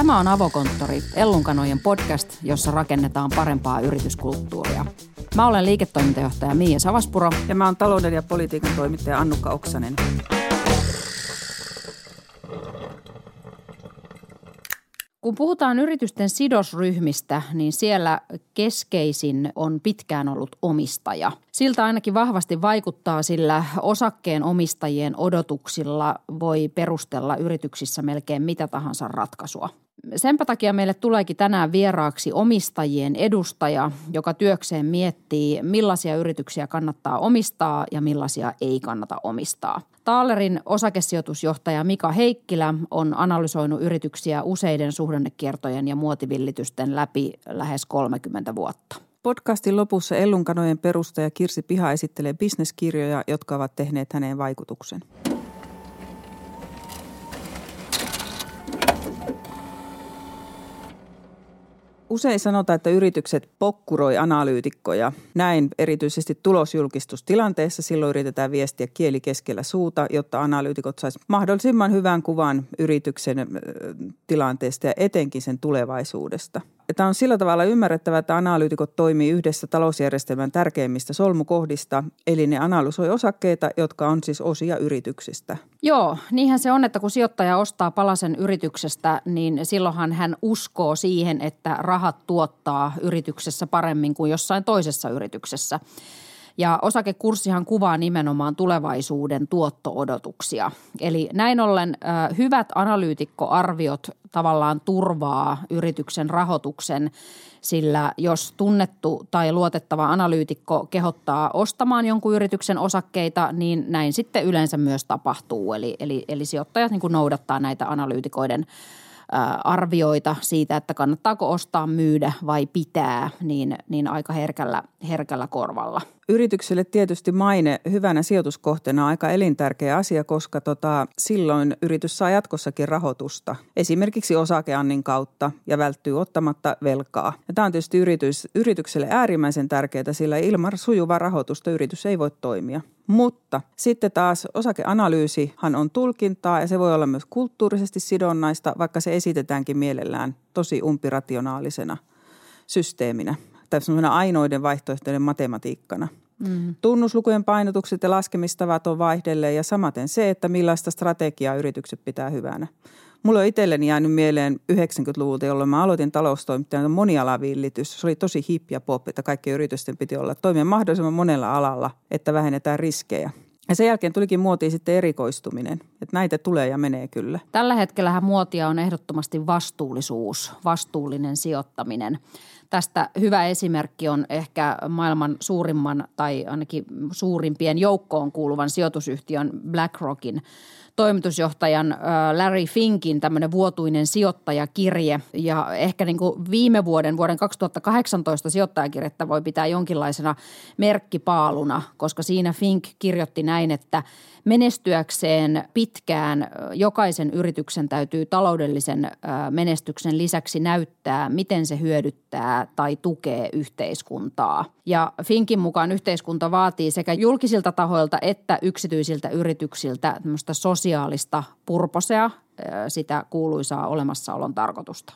Tämä on Avokonttori, Ellunkanojen podcast, jossa rakennetaan parempaa yrityskulttuuria. Mä olen liiketoimintajohtaja Miia Savaspuro. Ja mä oon talouden ja politiikan toimittaja Annukka Oksanen. Kun puhutaan yritysten sidosryhmistä, niin siellä keskeisin on pitkään ollut omistaja. Siltä ainakin vahvasti vaikuttaa, sillä osakkeen omistajien odotuksilla voi perustella yrityksissä melkein mitä tahansa ratkaisua. Senpä takia meille tuleekin tänään vieraaksi omistajien edustaja, joka työkseen miettii, millaisia yrityksiä kannattaa omistaa ja millaisia ei kannata omistaa. Taalerin osakesijoitusjohtaja Mika Heikkilä on analysoinut yrityksiä useiden suhdannekiertojen ja muotivillitysten läpi lähes 30 vuotta. Podcastin lopussa Ellunkanojen perustaja Kirsi Piha esittelee bisneskirjoja, jotka ovat tehneet häneen vaikutuksen. Usein sanotaan, että yritykset pokkuroi analyytikkoja. Näin erityisesti tulosjulkistustilanteessa silloin yritetään viestiä kieli keskellä suuta, jotta analyytikot saisivat mahdollisimman hyvän kuvan yrityksen tilanteesta ja etenkin sen tulevaisuudesta. Tämä on sillä tavalla ymmärrettävä, että analyytikot toimii yhdessä talousjärjestelmän tärkeimmistä solmukohdista, eli ne analysoi osakkeita, jotka on siis osia yrityksistä. Joo, niinhän se on, että kun sijoittaja ostaa palasen yrityksestä, niin silloinhan hän uskoo siihen, että rahat tuottaa yrityksessä paremmin kuin jossain toisessa yrityksessä. Ja osakekurssihan kuvaa nimenomaan tulevaisuuden tuotto-odotuksia. Eli näin ollen hyvät analyytikkoarviot tavallaan turvaa yrityksen rahoituksen, sillä jos tunnettu tai luotettava analyytikko kehottaa ostamaan jonkun yrityksen osakkeita, niin näin sitten yleensä myös tapahtuu. Eli, eli, eli sijoittajat niin noudattaa näitä analyytikoiden – arvioita siitä, että kannattaako ostaa, myydä vai pitää, niin, niin aika herkällä, herkällä korvalla. Yritykselle tietysti maine hyvänä sijoituskohteena on aika elintärkeä asia, koska tota, silloin yritys saa jatkossakin rahoitusta, esimerkiksi osakeannin kautta ja välttyy ottamatta velkaa. Ja tämä on tietysti yritys, yritykselle äärimmäisen tärkeää, sillä ilman sujuvaa rahoitusta yritys ei voi toimia. Mutta sitten taas osakeanalyysihan on tulkintaa ja se voi olla myös kulttuurisesti sidonnaista, vaikka se esitetäänkin mielellään tosi umpirationaalisena systeeminä tai semmoisena ainoiden vaihtoehtojen matematiikkana. Mm. Tunnuslukujen painotukset ja laskemistavat on vaihdelleen ja samaten se, että millaista strategiaa yritykset pitää hyvänä. Mulla on itselleni jäänyt mieleen 90-luvulta, jolloin mä aloitin taloustoimittajana monialavillitys. Se oli tosi hip ja pop, että kaikki yritysten piti olla toimia mahdollisimman monella alalla, että vähennetään riskejä. Ja sen jälkeen tulikin muotiin sitten erikoistuminen, että näitä tulee ja menee kyllä. Tällä hetkellä muotia on ehdottomasti vastuullisuus, vastuullinen sijoittaminen. Tästä hyvä esimerkki on ehkä maailman suurimman tai ainakin suurimpien joukkoon kuuluvan sijoitusyhtiön BlackRockin toimitusjohtajan Larry Finkin tämmöinen vuotuinen sijoittajakirje. Ja ehkä niin kuin viime vuoden, vuoden 2018 sijoittajakirjettä voi pitää jonkinlaisena merkkipaaluna, koska siinä Fink kirjoitti näin, että – menestyäkseen pitkään jokaisen yrityksen täytyy taloudellisen menestyksen lisäksi näyttää, miten se hyödyttää tai tukee yhteiskuntaa. Ja Finkin mukaan yhteiskunta vaatii sekä julkisilta tahoilta että yksityisiltä yrityksiltä tämmöistä sosiaalista purposea, sitä kuuluisaa olemassaolon tarkoitusta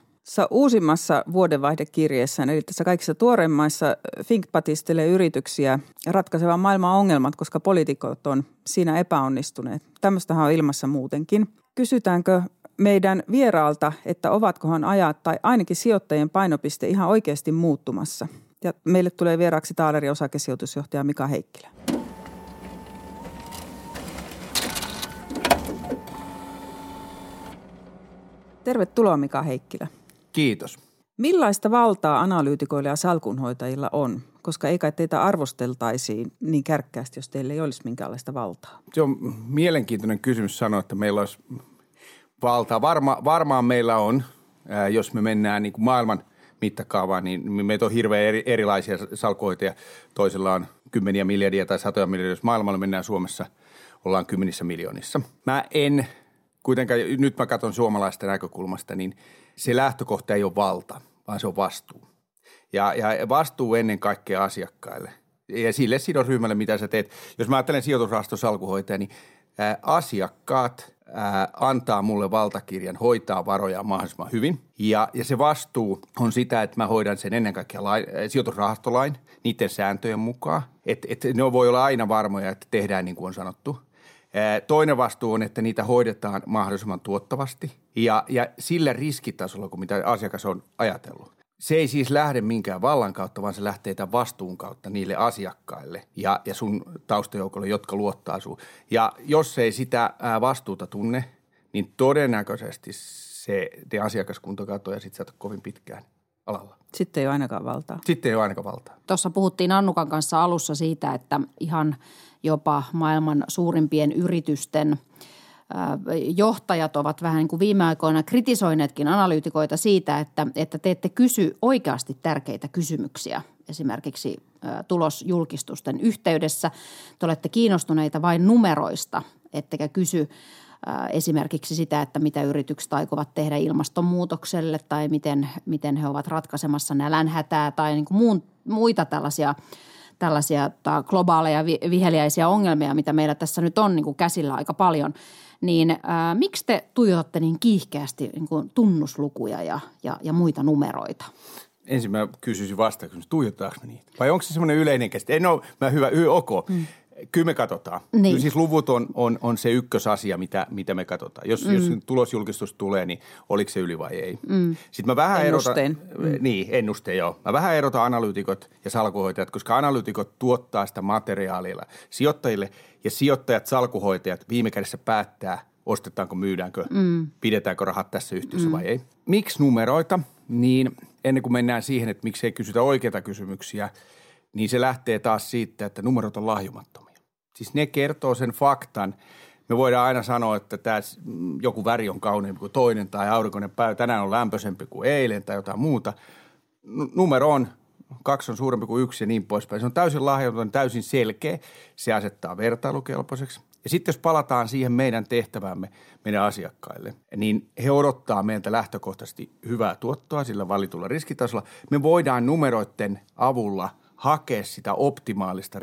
uusimmassa vuodenvaihdekirjeessään, eli tässä kaikissa tuoreimmaissa Fink patistelee yrityksiä ratkaisevan maailman ongelmat, koska poliitikot on siinä epäonnistuneet. Tämmöistähän on ilmassa muutenkin. Kysytäänkö meidän vieraalta, että ovatkohan ajat tai ainakin sijoittajien painopiste ihan oikeasti muuttumassa? Ja meille tulee vieraaksi Taalerin osakesijoitusjohtaja Mika Heikkilä. Tervetuloa Mika Heikkilä. Kiitos. Millaista valtaa analyytikoilla ja salkunhoitajilla on? Koska ei kai teitä arvosteltaisiin niin kärkkäästi, jos teillä ei olisi minkäänlaista valtaa. Se on mielenkiintoinen kysymys sanoa, että meillä olisi valtaa. Varma, varmaan meillä on, jos me mennään niin kuin maailman mittakaavaan, niin meitä on hirveän eri, erilaisia salkuhoitajia. Toisella on kymmeniä miljardia tai satoja miljardia. Jos maailmalla mennään Suomessa, ollaan kymmenissä miljoonissa. Mä en kuitenkaan, nyt mä katson suomalaisten näkökulmasta, niin – se lähtökohta ei ole valta, vaan se on vastuu. Ja, ja vastuu ennen kaikkea asiakkaille ja sille sidosryhmälle, mitä sä teet. Jos mä ajattelen sijoitusrahaston salkuhoitaja, niin asiakkaat antaa mulle valtakirjan hoitaa varoja mahdollisimman hyvin. Ja, ja se vastuu on sitä, että mä hoidan sen ennen kaikkea lain, sijoitusrahastolain niiden sääntöjen mukaan. Että et ne voi olla aina varmoja, että tehdään niin kuin on sanottu. Toinen vastuu on, että niitä hoidetaan mahdollisimman tuottavasti ja, ja sillä riskitasolla, kun mitä asiakas on ajatellut. Se ei siis lähde minkään vallan kautta, vaan se lähtee tämän vastuun kautta niille asiakkaille ja, ja sun taustajoukolle, jotka luottaa sun. Ja jos ei sitä vastuuta tunne, niin todennäköisesti se te asiakaskunta katoaa ja sitten sä kovin pitkään alalla. Sitten ei ole ainakaan valtaa. Sitten ei ole ainakaan valtaa. Tuossa puhuttiin Annukan kanssa alussa siitä, että ihan jopa maailman suurimpien yritysten – johtajat ovat vähän niin kuin viime aikoina kritisoineetkin analyytikoita siitä, että, että te ette kysy oikeasti tärkeitä kysymyksiä esimerkiksi tulosjulkistusten yhteydessä. Te olette kiinnostuneita vain numeroista, ettekä kysy esimerkiksi sitä, että mitä yritykset aikovat tehdä ilmastonmuutokselle tai miten, miten he ovat ratkaisemassa nälänhätää tai niin kuin muun, muita tällaisia – tällaisia globaaleja viheliäisiä ongelmia, mitä meillä tässä nyt on niin kuin käsillä aika paljon, niin ää, miksi te tuijotatte niin kiihkeästi niin kuin tunnuslukuja ja, ja, ja muita numeroita? Ensin mä kysyisin vastaan, tuijotaanko me niitä? Vai onko se semmoinen yleinen käsite? En ole, mä hyvä, y, ok. Mm. Kyllä me katsotaan. Niin. Siis luvut on, on, on se ykkösasia, mitä, mitä me katsotaan. Jos, mm. jos tulosjulkistus tulee, niin oliko se yli vai ei. Mm. Sitten mä vähän ennusteen. Erotan, mm. Niin, ennuste joo. Mä vähän erotan analyytikot ja salkuhoitajat, koska analyytikot tuottaa sitä materiaalilla sijoittajille ja sijoittajat, salkuhoitajat viime kädessä päättää, ostetaanko, myydäänkö, mm. pidetäänkö rahat tässä yhtiössä mm. vai ei. Miksi numeroita? Niin ennen kuin mennään siihen, että miksi ei kysytä oikeita kysymyksiä, niin se lähtee taas siitä, että numerot on lahjomattomia. Siis ne kertoo sen faktan. Me voidaan aina sanoa, että tämä joku väri on kauneempi kuin toinen tai aurinkoinen päivä tänään on lämpöisempi kuin eilen tai jotain muuta. numero on, kaksi on suurempi kuin yksi ja niin poispäin. Se on täysin lahjaton, täysin selkeä. Se asettaa vertailukelpoiseksi. Ja sitten jos palataan siihen meidän tehtävämme meidän asiakkaille, niin he odottaa meiltä lähtökohtaisesti hyvää tuottoa sillä valitulla riskitasolla. Me voidaan numeroiden avulla hakea sitä optimaalista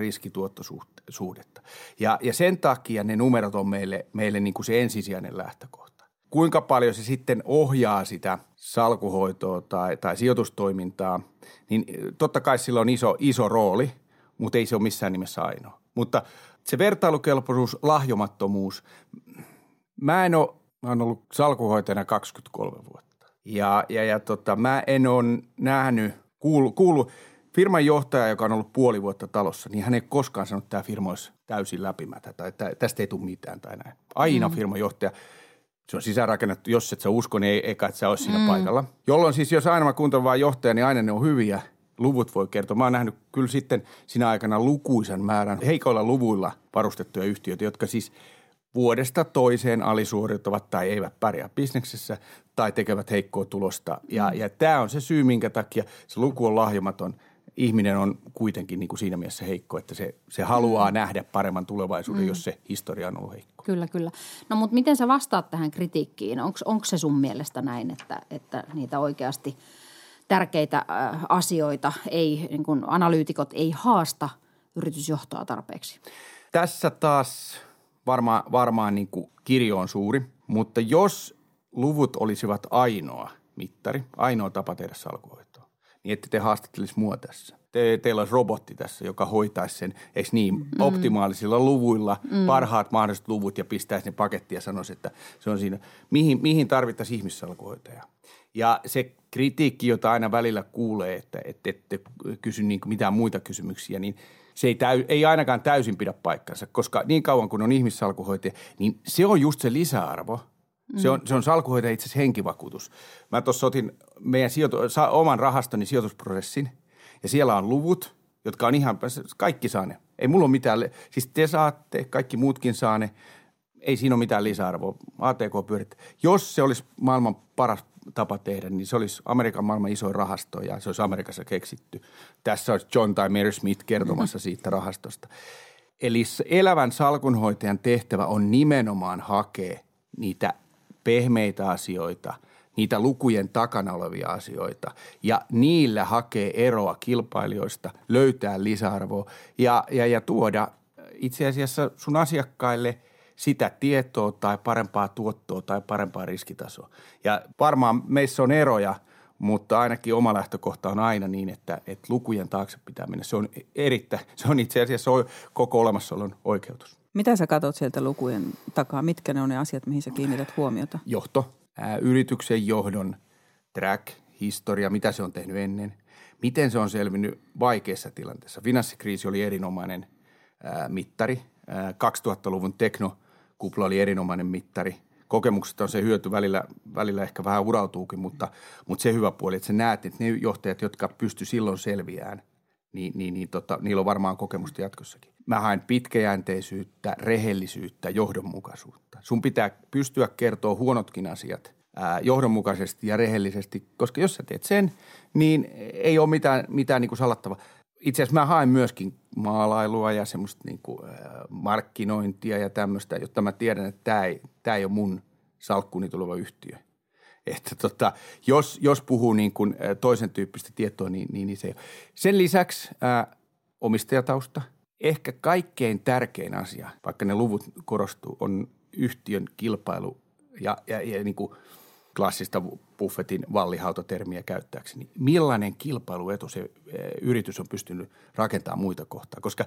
riskituottosuhdetta. Ja, ja sen takia ne numerot on meille, meille niin kuin se ensisijainen lähtökohta. Kuinka paljon se sitten ohjaa sitä salkuhoitoa tai, tai sijoitustoimintaa, niin totta kai sillä on iso, iso rooli, mutta ei se ole missään nimessä ainoa. Mutta se vertailukelpoisuus, lahjomattomuus, mä en ole, mä olen ollut salkuhoitajana 23 vuotta. Ja, ja, ja tota, mä en ole nähnyt, kuulu, kuulu firman johtaja, joka on ollut puoli vuotta talossa, niin hän ei koskaan sanonut, että tämä firma olisi täysin läpimätä tai että tästä ei tule mitään tai näin. Aina mm. firman johtaja, se on sisäänrakennettu, jos et sä usko, niin ei, eikä että sä olisi siinä mm. paikalla. Jolloin siis, jos aina mä kuuntelen vaan johtaja, niin aina ne on hyviä. Luvut voi kertoa. Mä oon nähnyt kyllä sitten siinä aikana lukuisen määrän heikoilla luvuilla varustettuja yhtiöitä, jotka siis vuodesta toiseen alisuoriuttavat tai eivät pärjää bisneksessä tai tekevät heikkoa tulosta. Ja, mm. ja tämä on se syy, minkä takia se luku on lahjomaton – ihminen on kuitenkin niin kuin siinä mielessä heikko, että se, se haluaa mm. nähdä paremman tulevaisuuden, mm. jos se historia on ollut heikko. Kyllä, kyllä. No mutta miten sä vastaat tähän kritiikkiin? Onko se sun mielestä näin, että, että niitä oikeasti tärkeitä asioita ei, niin kuin analyytikot ei haasta yritysjohtoa tarpeeksi? Tässä taas varma, varmaan niin kuin kirjo on suuri, mutta jos luvut olisivat ainoa mittari, ainoa tapa tehdä salkuhoitoa, niin ette te haastattelisi mua tässä. Te, teillä olisi robotti tässä, joka hoitaisi sen, eikö niin, mm. optimaalisilla luvuilla, mm. parhaat mahdolliset luvut ja pistäisi ne pakettiin ja sanoisi, että se on siinä. Mihin, mihin tarvittaisiin ihmissalkuhoitajaa? Ja se kritiikki, jota aina välillä kuulee, että ette, ette kysy niin mitään muita kysymyksiä, niin se ei, täy, ei ainakaan täysin pidä paikkansa, koska niin kauan kuin on ihmissalkuhoitaja, niin se on just se lisäarvo – se on, se on salkuhoitaja itse asiassa henkivakuutus. Mä tuossa otin meidän sijoitu, oman rahastoni sijoitusprosessin ja siellä on luvut, jotka on ihan, kaikki saa ne. Ei mulla ole mitään, siis te saatte, kaikki muutkin saa ne. Ei siinä ole mitään lisäarvoa. ATK pyörittää. Jos se olisi maailman paras tapa tehdä, niin se olisi Amerikan maailman isoin rahasto ja se olisi Amerikassa keksitty. Tässä olisi John tai Mary Smith kertomassa mm-hmm. siitä rahastosta. Eli elävän salkunhoitajan tehtävä on nimenomaan hakea niitä pehmeitä asioita, niitä lukujen takana olevia asioita ja niillä hakee eroa kilpailijoista, löytää lisäarvoa ja, ja, ja tuoda itse asiassa sun asiakkaille sitä tietoa tai parempaa tuottoa tai parempaa riskitasoa. Ja varmaan meissä on eroja, mutta ainakin oma lähtökohta on aina niin, että, että lukujen taakse pitää mennä. Se on, erittäin, se on itse asiassa koko olemassaolon oikeutus. Mitä sä katsot sieltä lukujen takaa? Mitkä ne on ne asiat, mihin sä kiinnität huomiota? Johto, ää, yrityksen johdon track, historia, mitä se on tehnyt ennen, miten se on selvinnyt vaikeassa tilanteessa. Finanssikriisi oli erinomainen ää, mittari. Ää, 2000-luvun teknokupla oli erinomainen mittari. Kokemuksesta on se hyöty välillä, välillä ehkä vähän urautuukin, mutta, mutta se hyvä puoli, että sä näet, että ne johtajat, jotka pysty silloin selviään, niin, niin, niin tota, niillä on varmaan kokemusta jatkossakin. Mä haen pitkäjänteisyyttä, rehellisyyttä, johdonmukaisuutta. Sun pitää pystyä kertoa huonotkin asiat ää, johdonmukaisesti ja rehellisesti, koska jos sä teet sen, niin ei ole mitään, mitään niin kuin salattavaa. Itse asiassa mä haen myöskin maalailua ja semmoista niin kuin, ää, markkinointia ja tämmöistä, jotta mä tiedän, että tämä ei, tämä ei ole mun salkkuuni tuleva yhtiö. Että tota, jos, jos puhuu niin kuin toisen tyyppistä tietoa, niin, niin, niin se. Sen lisäksi ää, omistajatausta. Ehkä kaikkein tärkein asia, vaikka ne luvut korostuu, on yhtiön kilpailu ja, ja, ja niin kuin klassista Buffettin vallihautatermiä käyttääkseni. Millainen kilpailuetu se yritys on pystynyt rakentamaan muita kohtaa? Koska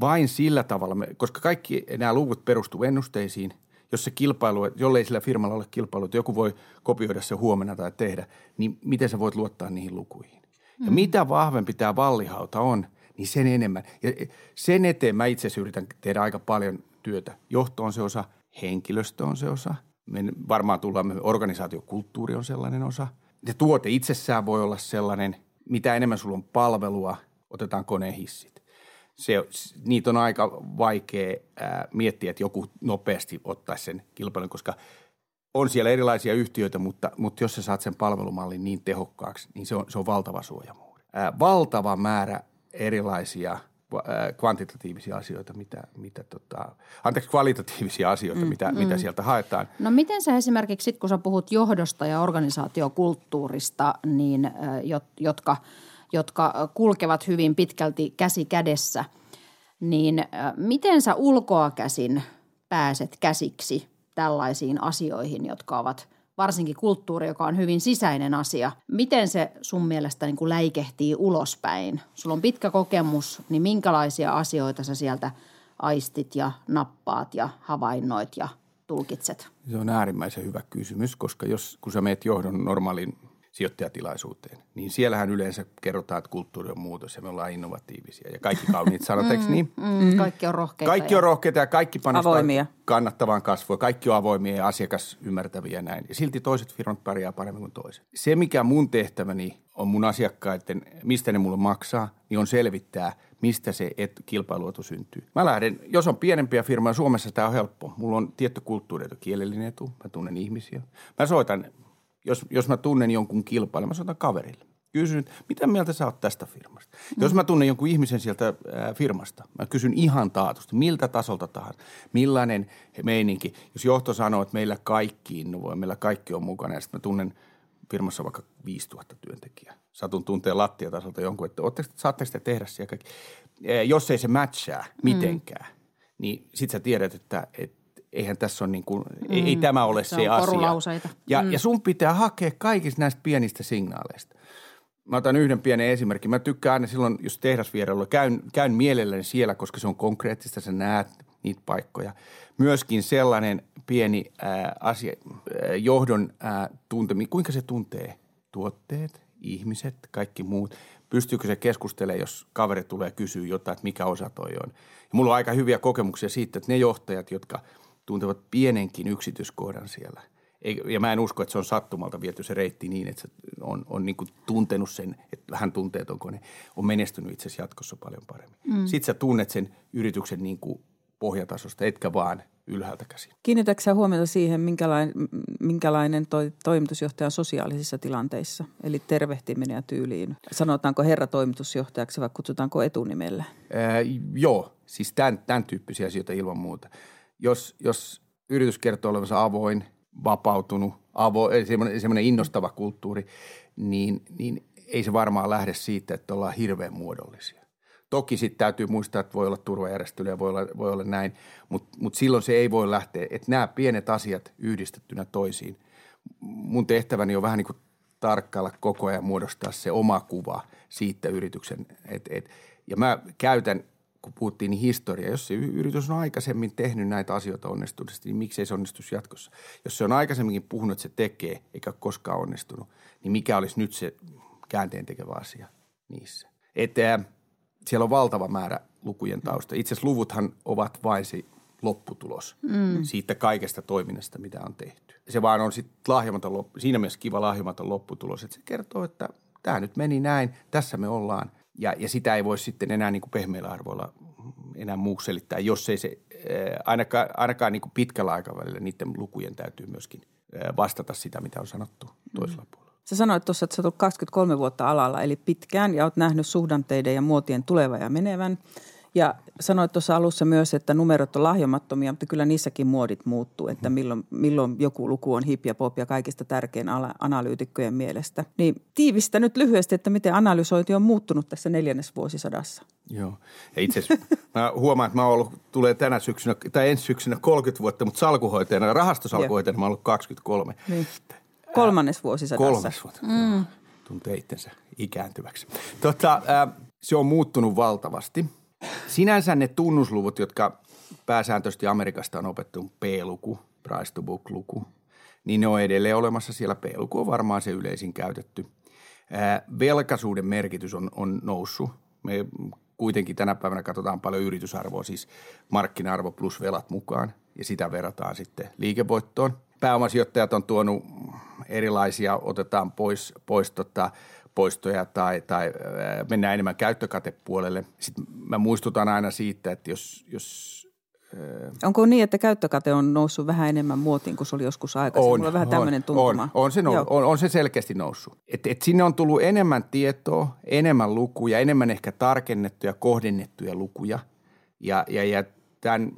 vain sillä tavalla, me, koska kaikki nämä luvut perustuu ennusteisiin – jos se kilpailu, jollei sillä firmalla ole kilpailu, että joku voi kopioida se huomenna tai tehdä, niin miten sä voit luottaa niihin lukuihin? Mm. Ja mitä vahvempi tämä vallihauta on, niin sen enemmän. Ja sen eteen mä itse asiassa yritän tehdä aika paljon työtä. Johto on se osa, henkilöstö on se osa. Me varmaan tullaan, organisaatiokulttuuri on sellainen osa. Ja tuote itsessään voi olla sellainen, mitä enemmän sulla on palvelua, otetaan konehissit se, niitä on aika vaikea ää, miettiä, että joku nopeasti ottaisi sen kilpailun, koska on siellä erilaisia yhtiöitä, mutta, mutta jos sä saat sen palvelumallin niin tehokkaaksi, niin se on, se on valtava suojamuuri. Ää, valtava määrä erilaisia ää, kvantitatiivisia asioita, mitä, mitä tota, anteeksi, kvalitatiivisia asioita, mm, mitä, mm. mitä sieltä haetaan. No miten sä esimerkiksi, sit kun sä puhut johdosta ja organisaatiokulttuurista, niin, jotka – jotka kulkevat hyvin pitkälti käsi kädessä, niin miten sä ulkoa käsin pääset käsiksi tällaisiin asioihin, jotka ovat varsinkin kulttuuri, joka on hyvin sisäinen asia. Miten se sun mielestä niin kuin läikehtii ulospäin? Sulla on pitkä kokemus, niin minkälaisia asioita sä sieltä aistit ja nappaat ja havainnoit ja tulkitset? Se on äärimmäisen hyvä kysymys, koska jos kun sä meet johdon normaalin sijoittajatilaisuuteen, niin siellähän yleensä kerrotaan, että kulttuuri on muutos ja me ollaan innovatiivisia ja kaikki kauniit sanat, eikö niin? Mm, mm. Kaikki on rohkeita. Kaikki on rohkeita ja kaikki panostaa avoimia. kannattavaan kasvuun. Kaikki on avoimia ja asiakas ymmärtäviä näin. Ja silti toiset firmat pärjää paremmin kuin toiset. Se, mikä mun tehtäväni on mun asiakkaiden, mistä ne mulle maksaa, niin on selvittää, mistä se et, kilpailuetu syntyy. Mä lähden, jos on pienempiä firmoja, Suomessa tämä on helppo. Mulla on tietty kulttuuri, kielellinen etu, mä tunnen ihmisiä. Mä soitan jos, jos mä tunnen jonkun kilpailijan, mä soitan kaverille. Kysyn, mitä mieltä sä oot tästä firmasta? Mm. Jos mä tunnen jonkun ihmisen sieltä ää, firmasta, mä kysyn ihan taatusti, miltä tasolta tahansa, millainen meininki. Jos johto sanoo, että meillä kaikki innovoi, meillä kaikki on mukana ja sitten mä tunnen firmassa vaikka 5000 työntekijää. Satun tuntee lattiatasolta jonkun, että ootteko, saatteko te tehdä siellä kaikki. Jos ei se matchaa mitenkään, mm. niin sit sä tiedät, että, että eihän tässä ole niin kuin, mm. ei, ei tämä ole se, se asia. Ja, mm. ja sun pitää hakea kaikista näistä pienistä signaaleista. Mä otan yhden pienen esimerkin. Mä tykkään aina silloin, jos tehdasvierailulla, käyn, käyn mielelläni siellä, koska se on konkreettista, sä näet niitä paikkoja. Myöskin sellainen pieni ää, asia, ää, johdon ää, tunteminen, kuinka se tuntee tuotteet, ihmiset, kaikki muut. Pystyykö se keskustelemaan, jos kaveri tulee kysyä jotain, että mikä osa toi on. Ja mulla on aika hyviä kokemuksia siitä, että ne johtajat, jotka – tuntevat pienenkin yksityiskohdan siellä. Ja mä en usko, että se on sattumalta viety se reitti niin, että se on, on niin kuin tuntenut sen, että hän tuntee tuon kone, on menestynyt itse asiassa jatkossa paljon paremmin. Mm. Sitten sä tunnet sen yrityksen niin kuin pohjatasosta, etkä vaan ylhäältä käsin. Kiinnitätkö sä huomiota siihen, minkälainen, minkälainen toi, toimitusjohtaja on sosiaalisissa tilanteissa? Eli tervehtiminen ja tyyliin. Sanotaanko herra toimitusjohtajaksi vai kutsutaanko etunimellä? Ää, joo, siis tämän, tämän tyyppisiä asioita ilman muuta jos, jos yritys kertoo olevansa avoin, vapautunut, avo, semmoinen, semmoinen innostava kulttuuri, niin, niin ei se varmaan lähde siitä, että ollaan hirveän muodollisia. Toki sitten täytyy muistaa, että voi olla turvajärjestelyä, voi olla, voi olla näin, mutta mut silloin se ei voi lähteä, että nämä pienet asiat yhdistettynä toisiin. Mun tehtäväni on vähän niin kuin tarkkailla koko ajan muodostaa se oma kuva siitä yrityksen. Et, et, ja mä käytän, kun puhuttiin niin historiaa, jos se yritys on aikaisemmin tehnyt näitä asioita onnistuneesti, niin miksei se onnistuisi jatkossa? Jos se on aikaisemminkin puhunut, että se tekee, eikä koskaan onnistunut, niin mikä olisi nyt se käänteen tekevä asia niissä? Että siellä on valtava määrä lukujen tausta. Itse asiassa luvuthan ovat vain se lopputulos mm. siitä kaikesta toiminnasta, mitä on tehty. Se vaan on sitten lahjomaton loppu, siinä mielessä kiva lahjomaton lopputulos, että se kertoo, että tämä nyt meni näin, tässä me ollaan. Ja, ja sitä ei voi sitten enää niin kuin pehmeillä arvoilla enää muu selittää, jos ei se ainakaan, ainakaan niin kuin pitkällä aikavälillä niiden lukujen täytyy myöskin vastata sitä, mitä on sanottu toisella mm. puolella. Sä sanoit tuossa, että sä olet 23 vuotta alalla, eli pitkään, ja olet nähnyt suhdanteiden ja muotien tulevan ja menevän. Ja sanoit tuossa alussa myös, että numerot on lahjomattomia, mutta kyllä niissäkin muodit muuttuu, että milloin, milloin joku luku on hip ja pop ja kaikista tärkein ala, analyytikkojen mielestä. Niin tiivistä nyt lyhyesti, että miten analysointi on muuttunut tässä neljännesvuosisadassa. Joo. Ja itse asiassa mä huomaan, että mä oon ollut, tulee tänä syksynä, tai ensi syksynä 30 vuotta, mutta salkuhoitajana, rahastosalkuhoitajana mä oon ollut 23. Niin. Kolmannes vuosisadassa. Kolmannes vuotta. Mm. Tuntee itsensä ikääntyväksi. Tota, äh, se on muuttunut valtavasti. Sinänsä ne tunnusluvut, jotka pääsääntöisesti Amerikasta on opettu, P-luku, price to book-luku, niin ne on edelleen olemassa siellä. P-luku on varmaan se yleisin käytetty. Velkaisuuden merkitys on, on noussut. Me kuitenkin tänä päivänä katsotaan paljon yritysarvoa, siis markkina-arvo plus velat mukaan, ja sitä verrataan sitten liikevoittoon. Pääomasijoittajat on tuonut erilaisia, otetaan pois, pois tota, poistoja tai, tai mennään enemmän käyttökatepuolelle. Sitten mä muistutan aina siitä, että jos, jos Onko niin, että käyttökate on noussut vähän enemmän muotiin kuin se oli joskus aikaisemmin? On, Mulla on vähän tämmöinen tuntuma. On, on, se, nou, on, on se selkeästi noussut. Et, et sinne on tullut enemmän tietoa, enemmän lukuja, enemmän ehkä tarkennettuja, kohdennettuja lukuja. Ja, ja, ja tämän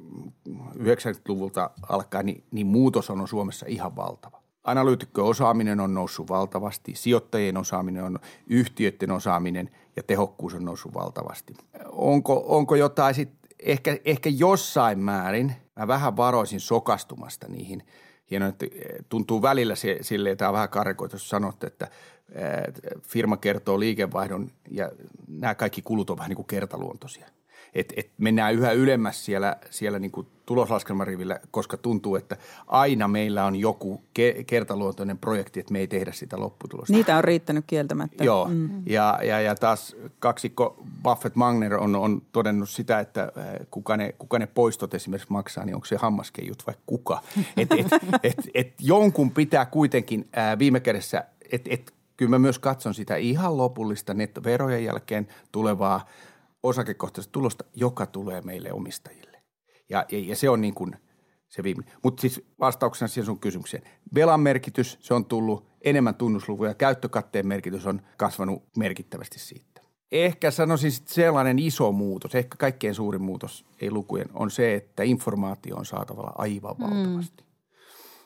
90-luvulta alkaen, niin, niin muutos on Suomessa ihan valtava. Analyytikko-osaaminen on noussut valtavasti, sijoittajien osaaminen on, yhtiöiden osaaminen ja tehokkuus on noussut valtavasti. Onko, onko jotain sitten, ehkä, ehkä jossain määrin, mä vähän varoisin sokastumasta niihin. Hienoa, että eh, tuntuu välillä silleen, tämä on vähän karikoitu, jos sanotte, että eh, firma kertoo liikevaihdon ja nämä kaikki kulut on vähän niin kuin kertaluontoisia – että et mennään yhä ylemmäs siellä, siellä niin kuin tuloslaskelmarivillä, koska tuntuu, että aina meillä on joku ke- kertaluontoinen projekti, että me ei tehdä sitä lopputulosta. Niitä on riittänyt kieltämättä. Joo, mm. ja, ja, ja taas kaksikko Buffett-Magner on, on todennut sitä, että äh, kuka ne, kuka ne poistot esimerkiksi maksaa, niin onko se hammaskeijut vai kuka. Että et, et, et jonkun pitää kuitenkin ää, äh, viime kädessä, että et, kyllä mä myös katson sitä ihan lopullista nettoverojen jälkeen tulevaa – osakekohtaisesta tulosta, joka tulee meille omistajille. Ja, ja, ja se on niin kuin se viimeinen. Mutta siis vastauksena siihen sun kysymykseen. Velan merkitys, se on tullut enemmän tunnuslukuja. Käyttökatteen merkitys on kasvanut merkittävästi siitä. Ehkä sanoisin sitten sellainen iso muutos, ehkä kaikkein suurin muutos, ei lukujen, on se, että informaatio on saatavalla aivan mm.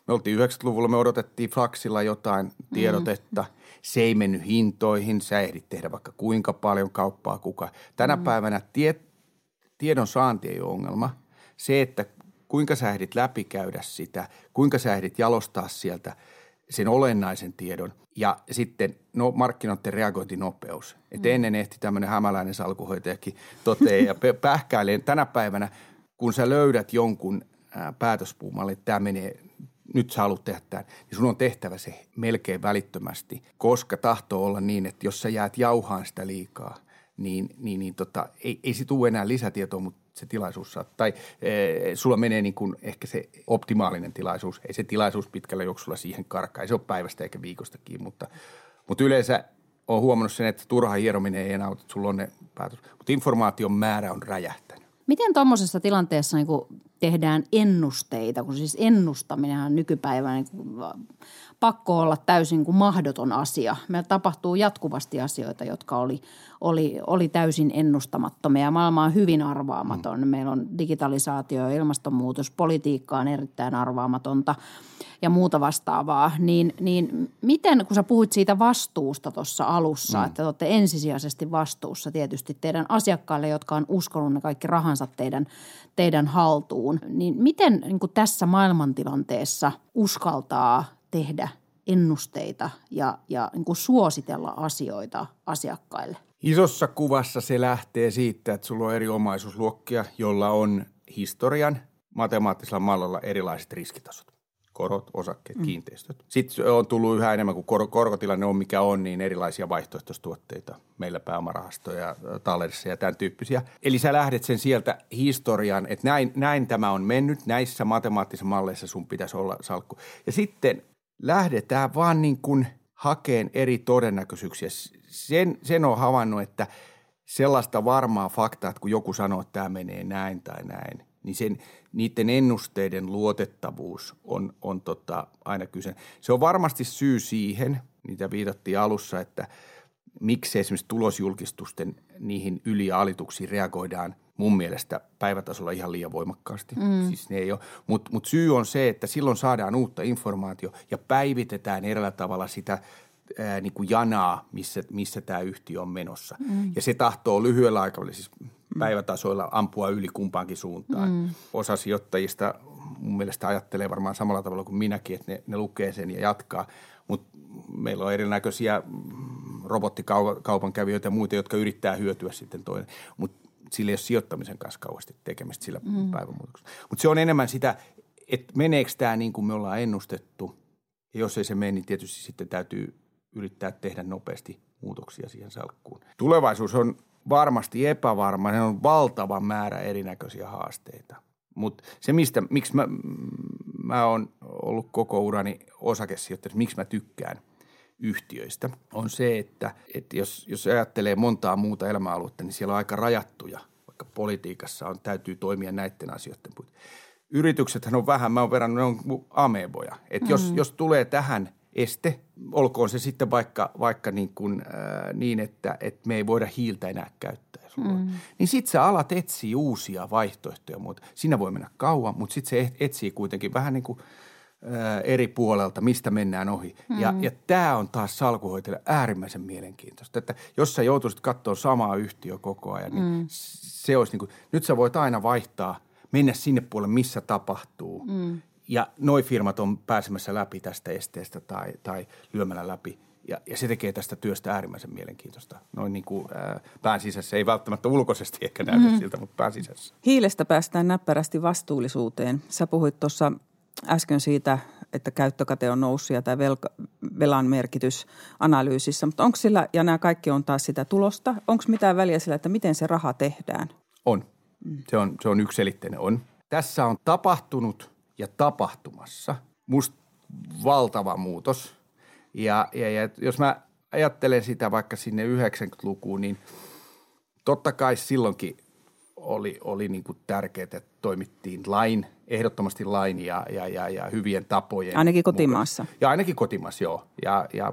Me oltiin 90-luvulla, me odotettiin faksilla jotain tiedotetta. Mm se ei mennyt hintoihin, sä ehdit tehdä vaikka kuinka paljon kauppaa kuka. Tänä mm. päivänä tie, tiedon saanti ei ole ongelma. Se, että kuinka sä ehdit läpikäydä sitä, kuinka sä ehdit jalostaa sieltä sen olennaisen tiedon ja sitten no, markkinoiden reagointinopeus. Et mm. ennen ehti tämmöinen hämäläinen salkuhoitajakin toteaa ja pähkäilee tänä päivänä, kun sä löydät jonkun päätöspuumalle, että tämä menee nyt sä haluat tehdä tämän, niin sun on tehtävä se melkein välittömästi, koska tahtoo olla niin, että jos sä jäät jauhaan sitä liikaa, niin, niin, niin tota, ei, ei se tule enää lisätietoa, mutta se tilaisuus saa, tai e, sulla menee niin kuin ehkä se optimaalinen tilaisuus, ei se tilaisuus pitkällä juoksulla siihen karkaa, ei se ole päivästä eikä viikostakin, mutta, mutta yleensä on huomannut sen, että turha hierominen ei enää auta, sulla on ne päätös, mutta informaation määrä on räjähtänyt. Miten tuommoisessa tilanteessa niin tehdään ennusteita, kun siis ennustaminen on nykypäivänä niin pakko olla täysin kuin mahdoton asia. Meillä tapahtuu jatkuvasti asioita, jotka oli, oli, oli täysin ennustamattomia. Maailma on hyvin arvaamaton. Mm. Meillä on digitalisaatio, ilmastonmuutos, politiikka on erittäin arvaamatonta ja muuta vastaavaa. Niin, niin miten, kun sä puhuit siitä vastuusta tuossa alussa, mm. että te olette ensisijaisesti vastuussa tietysti teidän asiakkaille, jotka on uskonut ne kaikki rahansa teidän, teidän haltuun, niin miten niin kuin tässä maailmantilanteessa uskaltaa tehdä ennusteita ja, ja niin kuin suositella asioita asiakkaille? Isossa kuvassa se lähtee siitä, että sulla on eri omaisuusluokkia, jolla on historian matemaattisella mallilla erilaiset riskitasot. Korot, osakkeet, mm. kiinteistöt. Sitten on tullut yhä enemmän, kun kor- korkotilanne on mikä on, niin erilaisia vaihtoehtoistuotteita. Meillä pääomarahastoja, talleissa ja tämän tyyppisiä. Eli sä lähdet sen sieltä historian, että näin, näin tämä on mennyt. Näissä matemaattisissa malleissa sun pitäisi olla salkku. Ja sitten lähdetään vaan niin kuin hakeen eri todennäköisyyksiä. Sen, sen on havainnut, että sellaista varmaa faktaa, että kun joku sanoo, että tämä menee näin tai näin, niin sen, niiden ennusteiden luotettavuus on, on tota, aina kyse. Se on varmasti syy siihen, mitä viitattiin alussa, että miksi esimerkiksi tulosjulkistusten niihin yli- ja alituksiin reagoidaan mun mielestä päivätasolla ihan liian voimakkaasti. Mm. Siis ne ei ole. Mutta mut syy on se, että silloin saadaan uutta informaatio ja päivitetään eräällä tavalla sitä ää, niin kuin janaa, missä, missä tämä yhtiö on menossa. Mm. Ja se tahtoo lyhyellä aikavälillä, siis päivätasoilla ampua yli kumpaankin suuntaan. Mm. Osa sijoittajista mun mielestä ajattelee varmaan samalla tavalla kuin minäkin, että ne, ne lukee sen ja jatkaa. Mutta meillä on erinäköisiä robottikaupankävijöitä ja muita, jotka yrittää hyötyä sitten toinen. Mutta sillä ei ole sijoittamisen kanssa kauheasti tekemistä sillä mm. päivämuutoksella. Mutta se on enemmän sitä, että meneekö tämä niin kuin me ollaan ennustettu. Ja jos ei se mene, niin tietysti sitten täytyy yrittää tehdä nopeasti muutoksia siihen salkkuun. Tulevaisuus on varmasti epävarma. Se on valtava määrä erinäköisiä haasteita. Mutta se, mistä, miksi mä, mä oon ollut koko urani osakesijoittaja, miksi mä tykkään yhtiöistä, on se, että, että jos, jos ajattelee montaa muuta elämäaluetta, niin siellä on aika rajattuja, vaikka politiikassa on, täytyy toimia näiden asioiden puitteissa. Yrityksethän on vähän, mä oon verrannut, ne on ameboja. Että mm. jos, jos tulee tähän – este, olkoon se sitten vaikka, vaikka niin, kuin, äh, niin että, että me ei voida hiiltä enää käyttää. Mm. Niin sitten sä alat etsiä uusia vaihtoehtoja. Mutta siinä voi mennä kauan, mutta sitten se etsii kuitenkin vähän niin kuin eri puolelta, mistä mennään ohi. Mm. Ja, ja tämä on taas salkuhoitajalle äärimmäisen mielenkiintoista. Että jos sä joutuisit katsoa samaa yhtiöä koko ajan, niin mm. se olisi niin kuin, nyt sä voit aina vaihtaa, mennä sinne puolelle, missä tapahtuu. Mm ja noi firmat on pääsemässä läpi tästä esteestä tai, tai lyömällä läpi. Ja, ja se tekee tästä työstä äärimmäisen mielenkiintoista. Noin niin kuin ää, pään sisässä, ei välttämättä ulkoisesti ehkä näytä mm. siltä, mutta pään sisässä. Hiilestä päästään näppärästi vastuullisuuteen. Sä puhuit tuossa äsken siitä, että käyttökate on noussut ja tämä velka, velan merkitys analyysissä. Mutta onko sillä, ja nämä kaikki on taas sitä tulosta, onko mitään väliä sillä, että miten se raha tehdään? On. Se on, se on yksiselitteinen, on. Tässä on tapahtunut – ja tapahtumassa. Musta valtava muutos. Ja, ja, ja jos mä ajattelen sitä vaikka sinne 90-lukuun, niin totta kai silloinkin oli, oli niin kuin tärkeää, että toimittiin lain, ehdottomasti lain ja, ja, ja, ja hyvien tapojen. Ainakin kotimaassa. Mukaan. Ja ainakin kotimaassa, joo. Ja, ja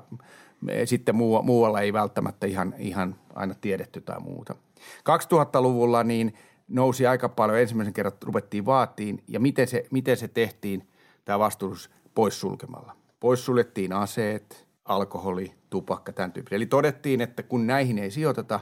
sitten muu, muualla ei välttämättä ihan, ihan aina tiedetty tai muuta. 2000-luvulla niin – nousi aika paljon. Ensimmäisen kerran rupettiin vaatiin ja miten se, miten se tehtiin tämä vastuullisuus poissulkemalla. Poissuljettiin aseet, alkoholi, tupakka, tämän tyyppinen. Eli todettiin, että kun näihin ei sijoiteta,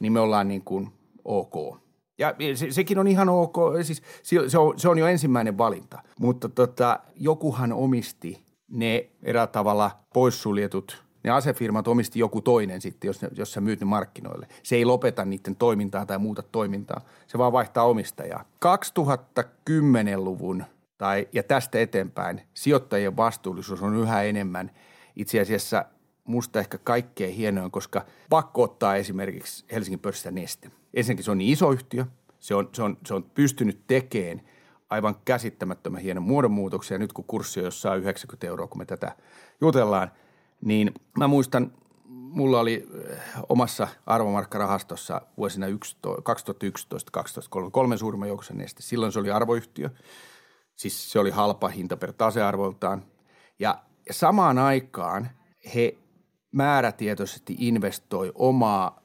niin me ollaan niin kuin ok. Ja se, sekin on ihan ok, siis se on, se on jo ensimmäinen valinta. Mutta tota, jokuhan omisti ne erää tavalla poissuljetut ne asefirmat omisti joku toinen sitten, jos, jos sä myyt ne markkinoille. Se ei lopeta niiden toimintaa tai muuta toimintaa, se vaan vaihtaa omistajaa. 2010-luvun tai, ja tästä eteenpäin sijoittajien vastuullisuus on yhä enemmän itse asiassa musta ehkä kaikkein hienoin, koska pakko ottaa esimerkiksi Helsingin pörssistä Neste. Ensinnäkin se on niin iso yhtiö, se on, se on, se on pystynyt tekemään aivan käsittämättömän hienon muodonmuutoksia. Nyt kun kurssi on jossain 90 euroa, kun me tätä jutellaan – niin mä muistan, mulla oli eh, omassa arvomarkkarahastossa vuosina 2011 2013 kolmen suurimman joukossa neste. Silloin se oli arvoyhtiö, siis se oli halpa hinta per tasearvoltaan. Ja Ja samaan aikaan he määrätietoisesti investoi omaa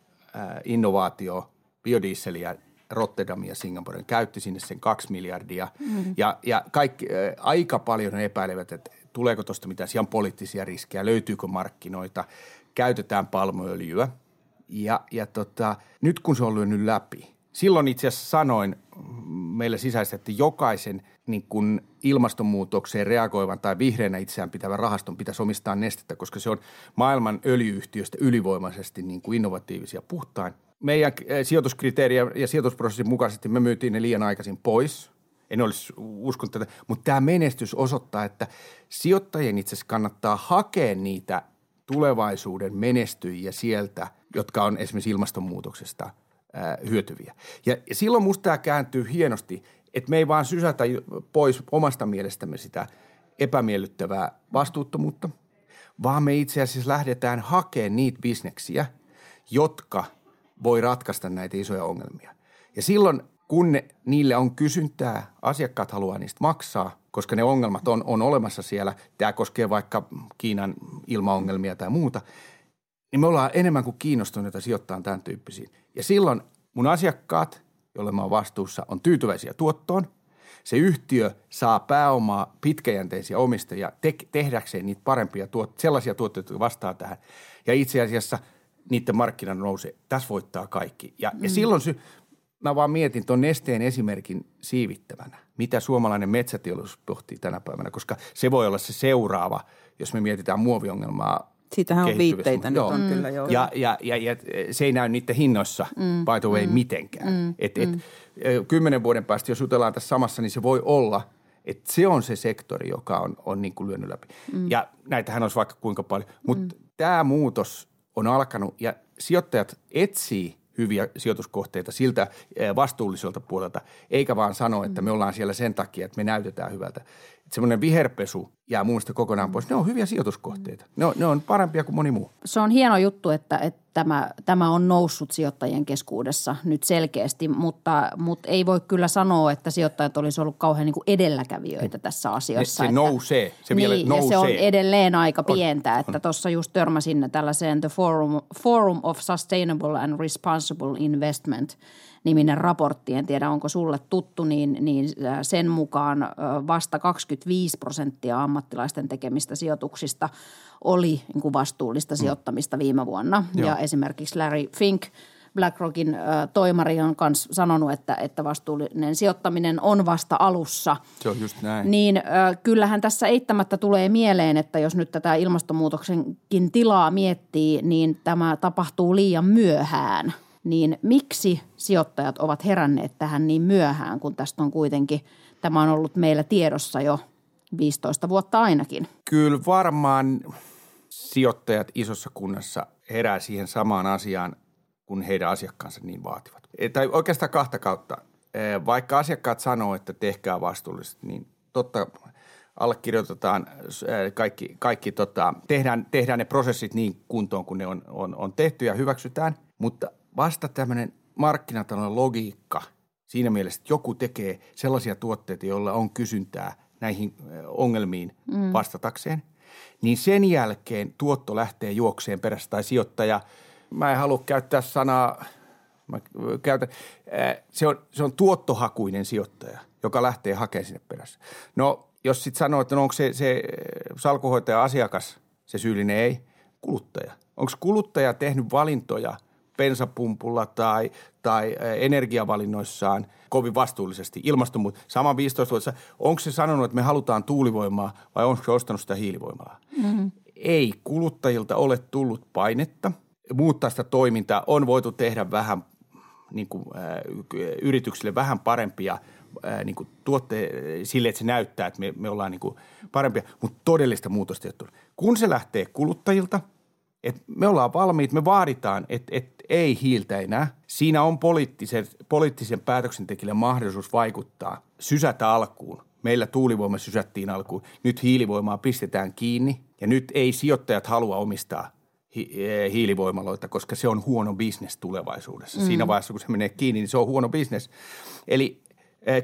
innovaatio biodieseliä Rotterdamia ja Singaporen, käytti sinne sen kaksi miljardia. Mm-hmm. Ja, ja kaikki, ä, aika paljon epäilevät, että tuleeko tuosta mitään ihan poliittisia riskejä, löytyykö markkinoita, käytetään palmuöljyä. Ja, ja tota, nyt kun se on lyönyt läpi, silloin itse asiassa sanoin meille sisäisesti, että jokaisen niin kun ilmastonmuutokseen reagoivan tai vihreänä itseään pitävän rahaston pitäisi omistaa nestettä, koska se on maailman öljyyhtiöistä ylivoimaisesti niin kuin innovatiivisia puhtain. Meidän eh, sijoituskriteeriä ja sijoitusprosessin mukaisesti me myytiin ne liian aikaisin pois. En olisi uskonut tätä, mutta tämä menestys osoittaa, että sijoittajien itse asiassa kannattaa hakea niitä tulevaisuuden menestyjiä sieltä, jotka on esimerkiksi ilmastonmuutoksesta – hyötyviä. Ja, silloin musta tämä kääntyy hienosti, että me ei vaan sysätä pois omasta mielestämme sitä epämiellyttävää vastuuttomuutta, vaan me itse asiassa lähdetään hakemaan niitä bisneksiä, jotka voi ratkaista näitä isoja ongelmia. Ja silloin, kun ne, niille on kysyntää, asiakkaat haluaa niistä maksaa, koska ne ongelmat on, on olemassa siellä. Tämä koskee vaikka Kiinan ilmaongelmia tai muuta – niin me ollaan enemmän kuin kiinnostuneita sijoittamaan tämän tyyppisiin. Ja silloin mun asiakkaat, joille mä oon vastuussa, on tyytyväisiä tuottoon. Se yhtiö saa pääomaa pitkäjänteisiä omistajia te- tehdäkseen niitä parempia tuot- sellaisia tuotteita, jotka vastaa tähän. Ja itse asiassa niiden markkinan nousee. Tässä voittaa kaikki. Ja, mm. ja silloin sy- mä vaan mietin tuon nesteen esimerkin siivittävänä. Mitä suomalainen metsäteollisuus pohtii tänä päivänä, koska se voi olla se seuraava, jos me mietitään muoviongelmaa Siitähän on viitteitä nyt on mm. kyllä joo. Ja, ja, ja, ja se ei näy niiden hinnoissa, mm. by the way, mm. mitenkään. Mm. Et, et, mm. Kymmenen vuoden päästä, jos jutellaan tässä samassa, niin se voi olla, että se on se sektori, joka on, on niin kuin lyönyt läpi. Mm. Ja näitähän olisi vaikka kuinka paljon. Mutta mm. tämä muutos on alkanut ja sijoittajat etsii hyviä sijoituskohteita siltä vastuulliselta puolelta, eikä vaan sano, että me ollaan siellä sen takia, että me näytetään hyvältä semmoinen viherpesu jää mun mielestä kokonaan pois. Ne on hyviä sijoituskohteita. Ne on, ne on parempia kuin moni muu. Se on hieno juttu, että, että tämä, tämä on noussut sijoittajien keskuudessa nyt selkeästi, mutta, mutta ei voi kyllä sanoa, että sijoittajat olisi ollut kauhean niin kuin edelläkävijöitä tässä asiassa. Se, se että, nousee. Se niin, vielä nousee. Ja se on edelleen aika pientä, on, että tuossa just törmäsin tällaiseen The Forum, Forum of Sustainable and Responsible Investment – niminen raportti, en tiedä onko sulle tuttu, niin, niin sen mukaan vasta 25 prosenttia ammattilaisten tekemistä sijoituksista oli niin kuin vastuullista mm. sijoittamista viime vuonna. Joo. Ja esimerkiksi Larry Fink – BlackRockin äh, toimari on myös sanonut, että, että vastuullinen sijoittaminen on vasta alussa. Se on just näin. Niin äh, kyllähän tässä eittämättä tulee mieleen, että jos nyt tätä ilmastonmuutoksenkin tilaa miettii, niin tämä tapahtuu liian myöhään – niin miksi sijoittajat ovat heränneet tähän niin myöhään, kun tästä on kuitenkin, tämä on ollut meillä tiedossa jo 15 vuotta ainakin? Kyllä varmaan sijoittajat isossa kunnassa herää siihen samaan asiaan, kun heidän asiakkaansa niin vaativat. E, tai oikeastaan kahta kautta. E, vaikka asiakkaat sanoo, että tehkää vastuullisesti, niin totta allekirjoitetaan e, kaikki, kaikki tota, tehdään, tehdään ne prosessit niin kuntoon, kun ne on, on, on tehty ja hyväksytään. Mutta vasta tämmöinen markkinatalouden logiikka siinä mielessä, että joku tekee sellaisia tuotteita, joilla on kysyntää näihin ongelmiin mm. vastatakseen, niin sen jälkeen tuotto lähtee juokseen perässä tai sijoittaja, mä en halua käyttää sanaa, mä käytän, se on, se on tuottohakuinen sijoittaja, joka lähtee hakemaan sinne perässä. No jos sitten sanoo, että no onko se, se salkuhoitaja asiakas se syyllinen, ei, kuluttaja. Onko kuluttaja tehnyt valintoja – bensapumpulla tai, tai energiavalinnoissaan kovin vastuullisesti. Ilmastonmuutos, sama 15 vuotta, onko se sanonut, että me halutaan tuulivoimaa vai onko se ostanut sitä hiilivoimaa? Mm-hmm. Ei kuluttajilta ole tullut painetta muuttaa sitä toimintaa. On voitu tehdä vähän niin kuin, äh, yrityksille vähän parempia äh, niin kuin tuotte sille, että se näyttää, että me, me ollaan niin kuin parempia, mutta todellista muutosta ei ole Kun se lähtee kuluttajilta – että me ollaan valmiit, me vaaditaan, että, että ei hiiltä enää. Siinä on poliittisen, poliittisen päätöksentekijälle mahdollisuus vaikuttaa, sysätä alkuun. Meillä tuulivoima sysättiin alkuun. Nyt hiilivoimaa pistetään kiinni ja nyt ei sijoittajat halua omistaa hi- eh, hiilivoimaloita, koska se on huono bisnes tulevaisuudessa. Mm. Siinä vaiheessa, kun se menee kiinni, niin se on huono bisnes. Eli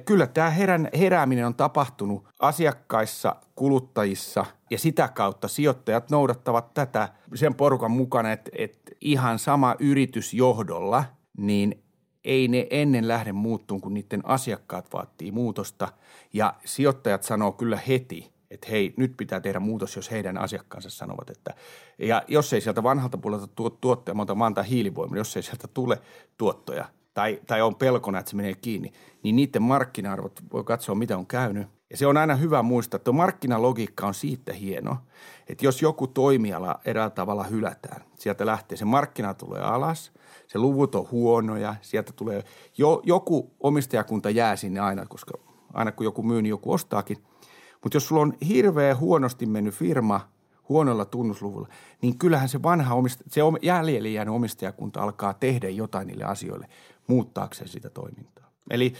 Kyllä tämä herän, herääminen on tapahtunut asiakkaissa, kuluttajissa ja sitä kautta sijoittajat noudattavat tätä sen porukan mukana, että, että ihan sama yritysjohdolla, niin ei ne ennen lähde muuttuun, kun niiden asiakkaat vaatii muutosta. Ja sijoittajat sanoo kyllä heti, että hei, nyt pitää tehdä muutos, jos heidän asiakkaansa sanovat, että ja jos ei sieltä vanhalta puolelta tuo tuottoja, monta maanta hiilivoimalla, jos ei sieltä tule tuottoja tai, tai on pelkona, että se menee kiinni, niin niiden markkina-arvot voi katsoa, mitä on käynyt. Ja se on aina hyvä muistaa, että markkinalogiikka on siitä hieno, että jos joku toimiala eräällä tavalla hylätään, sieltä lähtee, se markkina tulee alas, se luvut on huonoja, sieltä tulee, jo, joku omistajakunta jää sinne aina, koska aina kun joku myy, niin joku ostaakin – mutta jos sulla on hirveä huonosti mennyt firma huonolla tunnusluvulla, niin kyllähän se vanha omista, se jäljelle jäänyt omistajakunta alkaa tehdä jotain niille asioille muuttaakseen sitä toimintaa. Eli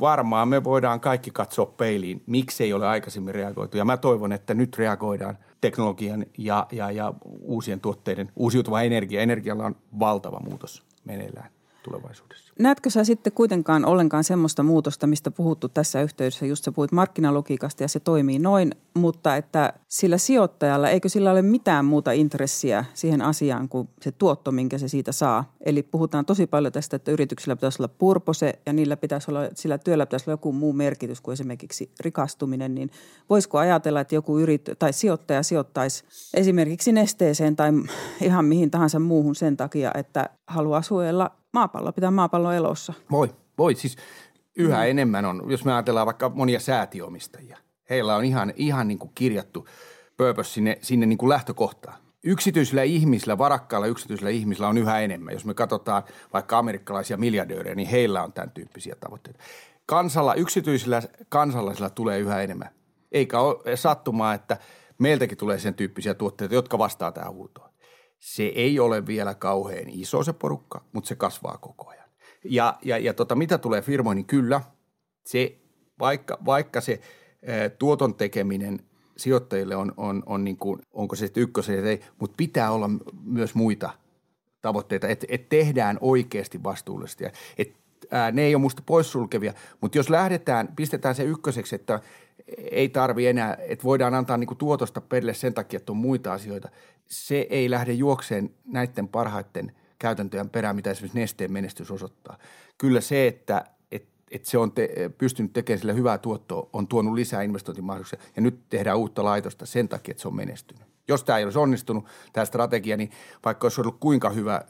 varmaan me voidaan kaikki katsoa peiliin, miksi ei ole aikaisemmin reagoitu. Ja mä toivon, että nyt reagoidaan teknologian ja, ja, ja uusien tuotteiden, uusiutuva energia. Energialla on valtava muutos meneillään tulevaisuudessa. Näetkö sä sitten kuitenkaan ollenkaan semmoista muutosta, mistä puhuttu tässä yhteydessä, just sä puhuit markkinalogiikasta ja se toimii noin, mutta että sillä sijoittajalla, eikö sillä ole mitään muuta intressiä siihen asiaan kuin se tuotto, minkä se siitä saa? Eli puhutaan tosi paljon tästä, että yrityksillä pitäisi olla purpose ja niillä pitäisi olla, sillä työllä pitäisi olla joku muu merkitys kuin esimerkiksi rikastuminen, niin voisiko ajatella, että joku yrit- tai sijoittaja sijoittaisi esimerkiksi nesteeseen tai ihan mihin tahansa muuhun sen takia, että haluaa suojella maapallo, pitää maapallo elossa. Voi, voi. Siis yhä mm. enemmän on, jos me ajatellaan vaikka monia säätiöomistajia. Heillä on ihan, ihan niin kuin kirjattu purpose sinne, sinne niin kuin lähtökohtaan. Yksityisillä ihmisillä, varakkailla yksityisillä ihmisillä on yhä enemmän. Jos me katsotaan vaikka amerikkalaisia miljardöörejä, niin heillä on tämän tyyppisiä tavoitteita. Kansalla, yksityisillä kansalaisilla tulee yhä enemmän. Eikä ole sattumaa, että meiltäkin tulee sen tyyppisiä tuotteita, jotka vastaa tähän huutoon. Se ei ole vielä kauhean iso se porukka, mutta se kasvaa koko ajan. Ja, ja, ja tota, mitä tulee firmoihin, niin kyllä, se, vaikka, vaikka se ää, tuoton tekeminen sijoittajille on, on, on niin kuin, onko se sitten ykkösen, ei, mutta pitää olla myös muita tavoitteita, että et tehdään oikeasti vastuullisesti. Et, ää, ne ei ole musta poissulkevia, mutta jos lähdetään, pistetään se ykköseksi, että ei tarvi enää, että voidaan antaa niin tuotosta perille sen takia, että on muita asioita, se ei lähde juokseen näiden parhaiten käytäntöjen perään, mitä esimerkiksi nesteen menestys osoittaa. Kyllä se, että että se on te, pystynyt tekemään sille hyvää tuottoa, on tuonut lisää investointimahdollisuuksia ja nyt tehdään uutta laitosta sen takia, että se on menestynyt. Jos tämä ei olisi onnistunut, tämä strategia, niin vaikka olisi ollut kuinka hyvä äh,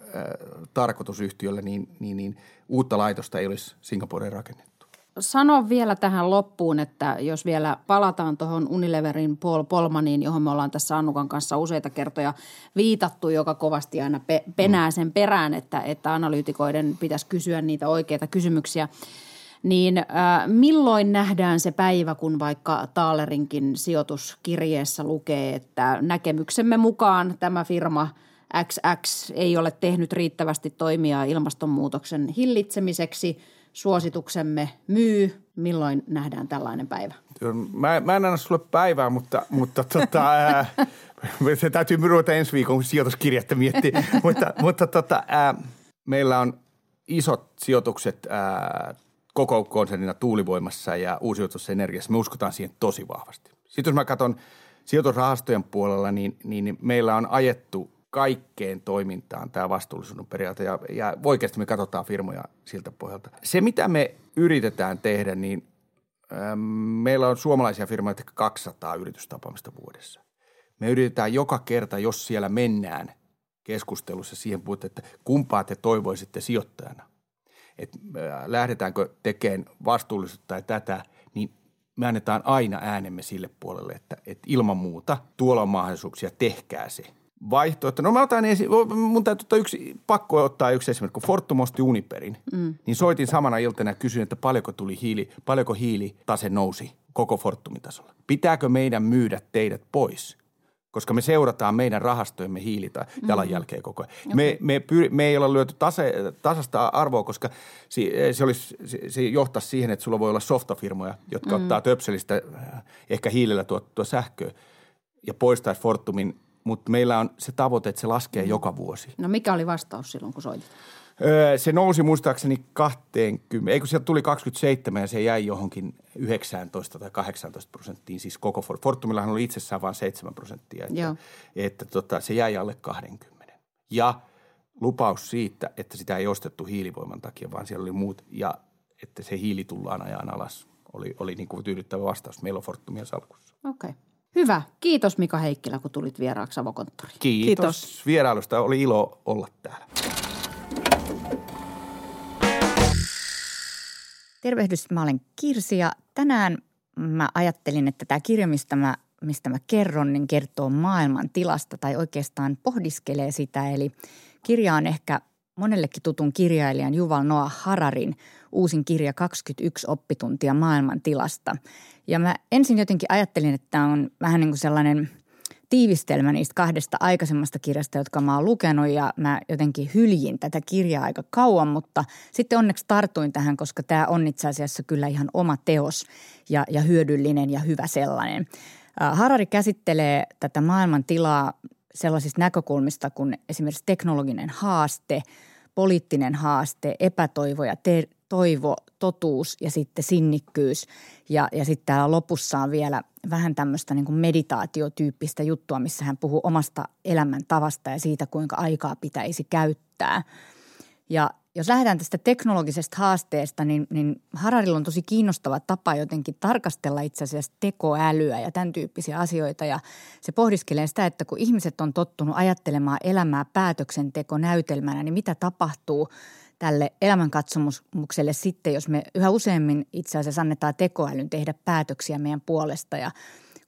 tarkoitus niin, niin, niin uutta laitosta ei olisi Singaporeen rakennettu sano vielä tähän loppuun, että jos vielä palataan tuohon Unileverin Paul Polmaniin, johon me ollaan tässä Annukan kanssa useita kertoja viitattu, joka kovasti aina pe- penää sen perään, että, että analyytikoiden pitäisi kysyä niitä oikeita kysymyksiä. Niin äh, milloin nähdään se päivä, kun vaikka Taalerinkin sijoituskirjeessä lukee, että näkemyksemme mukaan tämä firma XX ei ole tehnyt riittävästi toimia ilmastonmuutoksen hillitsemiseksi – suosituksemme myy. Milloin nähdään tällainen päivä? Mä, mä en anna sulle päivää, mutta, mutta tota, ää, se täytyy ruveta ensi viikon sijoituskirjettä miettiä. mutta mutta tota, ää, meillä on isot sijoitukset ää, koko konsernina tuulivoimassa ja uusiutuvassa energiassa. Me uskotaan siihen tosi vahvasti. Sitten jos mä katson sijoitusrahastojen puolella, niin, niin meillä on ajettu kaikkeen toimintaan tämä vastuullisuuden periaate ja, ja oikeasti me katsotaan firmoja siltä pohjalta. Se, mitä me yritetään tehdä, niin ähm, meillä on suomalaisia firmoja 200 yritystapaamista vuodessa. Me yritetään joka kerta, jos siellä mennään keskustelussa siihen puhutte, että kumpaa te toivoisitte sijoittajana. Että äh, lähdetäänkö tekemään vastuullisuutta tai tätä, niin me annetaan aina äänemme sille puolelle, että, että ilman muuta tuolla on mahdollisuuksia, tehkää se – vaihtoehto. No mä otan esi- mun täytyy ottaa yksi, pakko ottaa yksi esimerkki. Kun Fortum osti Uniperin, mm. niin soitin samana iltana ja kysyin, että paljonko tuli hiili, paljonko hiilitase nousi koko Fortumin tasolla. Pitääkö meidän myydä teidät pois? Koska me seurataan meidän rahastojemme hiilitä mm. jalanjälkeen koko ajan. Okay. Me, me, pyr- me ei olla lyöty tase, tasasta arvoa, koska se, se, olisi, se, se johtaa siihen, että sulla voi olla softafirmoja, jotka mm. ottaa töpselistä äh, ehkä hiilellä tuottua sähköä ja poistaisi Fortumin – mutta meillä on se tavoite, että se laskee mm. joka vuosi. No mikä oli vastaus silloin, kun soitit? Öö, se nousi muistaakseni 20, ei kun sieltä tuli 27 ja se jäi johonkin 19 tai 18 prosenttiin, siis koko Ford. Fortumillahan oli itsessään vain 7 prosenttia, että, Joo. että tota, se jäi alle 20. Ja lupaus siitä, että sitä ei ostettu hiilivoiman takia, vaan siellä oli muut ja että se hiili tullaan ajan alas, oli, oli niin kuin tyydyttävä vastaus. Meillä on Fortumia salkussa. Okei. Okay. Hyvä. Kiitos Mika Heikkilä, kun tulit vieraaksi Avokonttoriin. Kiitos, Kiitos vierailusta. Oli ilo olla täällä. Tervehdys, mä olen Kirsi ja tänään mä ajattelin, että tämä kirja, mistä mä, mistä mä kerron, niin kertoo maailman tilasta tai oikeastaan pohdiskelee sitä. Eli kirja on ehkä monellekin tutun kirjailijan Juval Noah Hararin uusin kirja 21 oppituntia maailman tilasta. Ja mä ensin jotenkin ajattelin, että tämä on vähän niin kuin sellainen – tiivistelmä niistä kahdesta aikaisemmasta kirjasta, jotka mä oon lukenut ja mä jotenkin hyljin tätä kirjaa aika kauan, mutta sitten onneksi tartuin tähän, koska tämä on itse asiassa kyllä ihan oma teos ja, ja hyödyllinen ja hyvä sellainen. Harari käsittelee tätä maailman tilaa sellaisista näkökulmista kuin esimerkiksi teknologinen haaste, poliittinen haaste, epätoivo ja ter- toivo, totuus ja sitten sinnikkyys. Ja, ja sitten täällä lopussa on vielä vähän tämmöistä niin kuin meditaatiotyyppistä juttua, missä hän puhuu omasta elämäntavasta ja siitä, kuinka aikaa pitäisi käyttää. Ja jos lähdetään tästä teknologisesta haasteesta, niin, niin Hararilla on tosi kiinnostava tapa jotenkin tarkastella itse asiassa tekoälyä ja tämän tyyppisiä asioita. Ja se pohdiskelee sitä, että kun ihmiset on tottunut ajattelemaan elämää päätöksentekonäytelmänä, niin mitä tapahtuu – tälle elämänkatsomukselle sitten, jos me yhä useammin itse asiassa annetaan tekoälyn tehdä päätöksiä meidän puolesta ja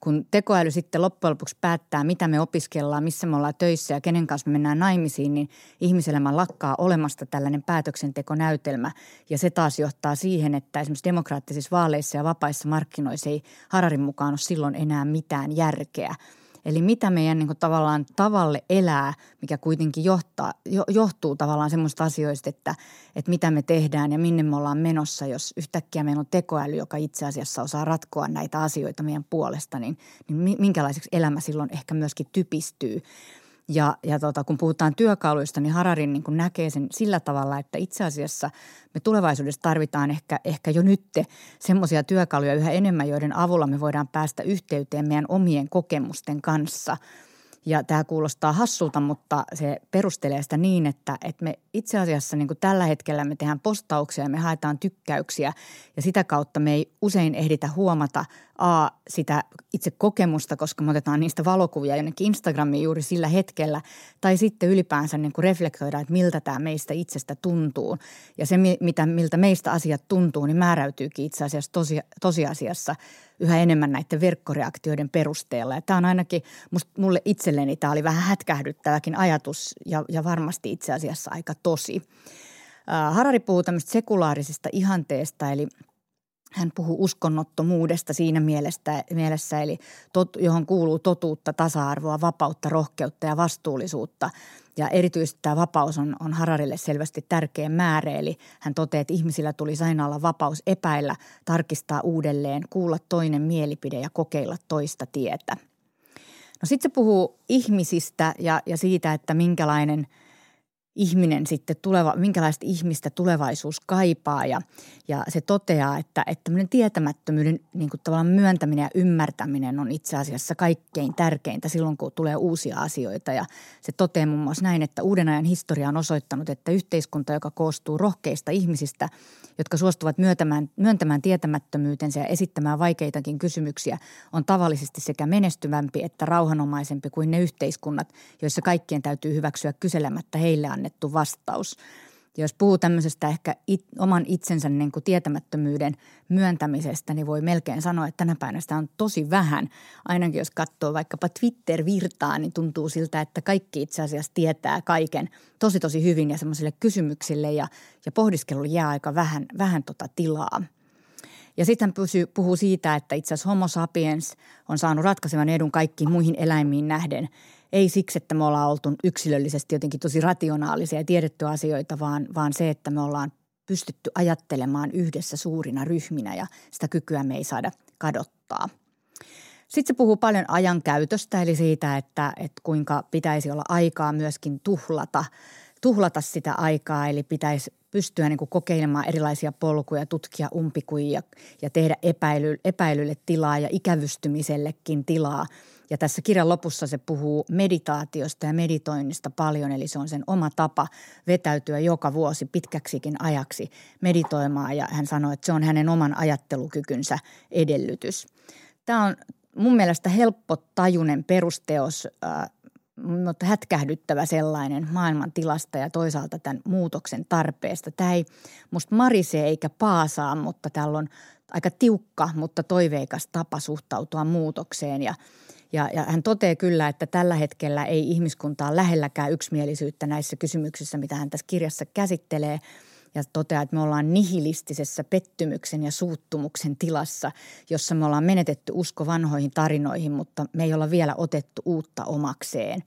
kun tekoäly sitten loppujen lopuksi päättää, mitä me opiskellaan, missä me ollaan töissä ja kenen kanssa me mennään naimisiin, niin ihmiselämä lakkaa olemasta tällainen päätöksentekonäytelmä. Ja se taas johtaa siihen, että esimerkiksi demokraattisissa vaaleissa ja vapaissa markkinoissa ei Hararin mukaan ole silloin enää mitään järkeä – Eli mitä meidän niin kuin, tavallaan tavalle elää, mikä kuitenkin johtaa, jo, johtuu tavallaan semmoista asioista, että, että mitä me tehdään ja minne me ollaan menossa, jos yhtäkkiä meillä on tekoäly, joka itse asiassa osaa ratkoa näitä asioita meidän puolesta, niin, niin minkälaiseksi elämä silloin ehkä myöskin typistyy. Ja, ja tota, kun puhutaan työkaluista, niin Hararin niin näkee sen sillä tavalla, että itse asiassa me tulevaisuudessa tarvitaan ehkä, ehkä jo nyt semmoisia työkaluja yhä enemmän, joiden avulla me voidaan päästä yhteyteen meidän omien kokemusten kanssa – ja tämä kuulostaa hassulta, mutta se perustelee sitä niin, että, että me itse asiassa niin tällä hetkellä me tehdään postauksia ja me haetaan tykkäyksiä. Ja sitä kautta me ei usein ehditä huomata A, sitä itse kokemusta, koska me otetaan niistä valokuvia jonnekin Instagramiin juuri sillä hetkellä. Tai sitten ylipäänsä niin kuin reflektoida, että miltä tämä meistä itsestä tuntuu. Ja se, mitä, miltä meistä asiat tuntuu, niin määräytyykin itse asiassa tosi, tosiasiassa – yhä enemmän näiden verkkoreaktioiden perusteella. Ja tämä on ainakin musta, mulle itselleni tämä oli vähän hätkähdyttäväkin ajatus ja, ja varmasti itse asiassa aika tosi. Harari puhuu tämmöistä sekulaarisesta ihanteesta, eli – hän puhuu uskonnottomuudesta siinä mielessä, mielessä eli tot, johon kuuluu totuutta, tasa-arvoa, vapautta, rohkeutta ja vastuullisuutta. Ja erityisesti tämä vapaus on, on Hararille selvästi tärkeä määrä, eli hän toteaa, että ihmisillä tuli aina olla vapaus epäillä, tarkistaa uudelleen, kuulla toinen mielipide ja kokeilla toista tietä. No sitten se puhuu ihmisistä ja, ja siitä, että minkälainen – ihminen sitten tuleva, minkälaista ihmistä tulevaisuus kaipaa ja, ja se toteaa, että, että tämmöinen tietämättömyyden niin kuin tavallaan myöntäminen ja ymmärtäminen on itse asiassa kaikkein tärkeintä silloin, kun tulee uusia asioita. Ja se toteaa muun muassa näin, että uuden ajan historia on osoittanut, että yhteiskunta, joka koostuu rohkeista ihmisistä, jotka suostuvat myöntämään, myöntämään tietämättömyytensä ja esittämään vaikeitakin kysymyksiä, on tavallisesti sekä menestyvämpi että rauhanomaisempi kuin ne yhteiskunnat, joissa kaikkien täytyy hyväksyä kyselemättä heille annettu vastaus. Ja jos puhuu tämmöisestä ehkä it, oman itsensä niin kuin tietämättömyyden myöntämisestä, niin voi melkein sanoa, että tänä päivänä sitä on tosi vähän. Ainakin jos katsoo vaikkapa Twitter-virtaa, niin tuntuu siltä, että kaikki itse asiassa tietää kaiken tosi tosi hyvin ja semmoisille kysymyksille ja, ja pohdiskelulle jää aika vähän, vähän tota tilaa. Ja sitten hän puhuu siitä, että itse asiassa homo sapiens on saanut ratkaisevan edun kaikkiin muihin eläimiin nähden – ei siksi, että me ollaan oltu yksilöllisesti jotenkin tosi rationaalisia ja tiedetty asioita, vaan, vaan se, että me ollaan pystytty ajattelemaan yhdessä suurina ryhminä ja sitä kykyä me ei saada kadottaa. Sitten se puhuu paljon ajankäytöstä, eli siitä, että, että kuinka pitäisi olla aikaa myöskin tuhlata tuhlata sitä aikaa, eli pitäisi pystyä niin kuin kokeilemaan erilaisia polkuja, tutkia umpikujia ja tehdä epäily, epäilylle tilaa ja ikävystymisellekin tilaa. Ja tässä kirjan lopussa se puhuu meditaatiosta ja meditoinnista paljon, eli se on sen oma tapa vetäytyä joka vuosi pitkäksikin ajaksi meditoimaan. Ja hän sanoi, että se on hänen oman ajattelukykynsä edellytys. Tämä on mun mielestä helppo tajunen perusteos äh, mutta hätkähdyttävä sellainen maailman tilasta ja toisaalta tämän muutoksen tarpeesta. Tämä ei musta marisee eikä paasaa, mutta täällä on aika tiukka, mutta toiveikas tapa suhtautua muutokseen ja ja, ja hän toteaa kyllä, että tällä hetkellä ei ihmiskuntaa lähelläkään yksimielisyyttä näissä kysymyksissä, mitä hän tässä kirjassa käsittelee – ja toteaa, että me ollaan nihilistisessä pettymyksen ja suuttumuksen tilassa, jossa me ollaan menetetty usko vanhoihin tarinoihin, mutta me ei olla vielä otettu uutta omakseen.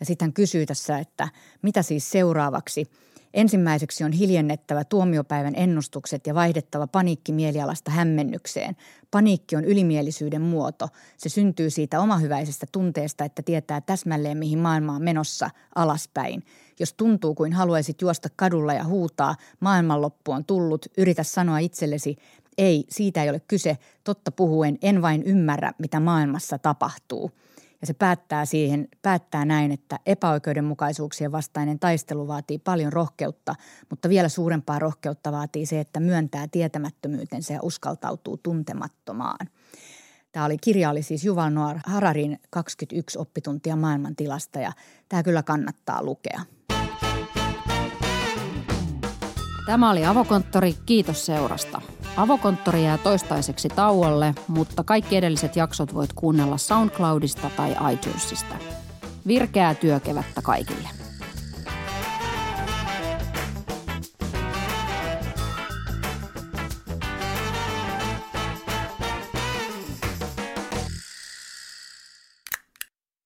Ja sitten hän kysyy tässä, että mitä siis seuraavaksi – Ensimmäiseksi on hiljennettävä tuomiopäivän ennustukset ja vaihdettava paniikki mielialasta hämmennykseen. Paniikki on ylimielisyyden muoto. Se syntyy siitä omahyväisestä tunteesta, että tietää täsmälleen mihin maailma on menossa alaspäin. Jos tuntuu kuin haluaisit juosta kadulla ja huutaa, maailmanloppu on tullut, yritä sanoa itsellesi, ei, siitä ei ole kyse, totta puhuen, en vain ymmärrä, mitä maailmassa tapahtuu – ja se päättää, siihen, päättää näin, että epäoikeudenmukaisuuksien vastainen taistelu vaatii paljon rohkeutta, mutta vielä suurempaa rohkeutta vaatii se, että myöntää tietämättömyytensä ja uskaltautuu tuntemattomaan. Tämä oli, kirja oli siis Juval Noir Hararin 21 oppituntia maailmantilasta ja tämä kyllä kannattaa lukea. Tämä oli Avokonttori. Kiitos seurasta. Avokonttori jää toistaiseksi tauolle, mutta kaikki edelliset jaksot voit kuunnella SoundCloudista tai iTunesista. Virkeää työkevättä kaikille.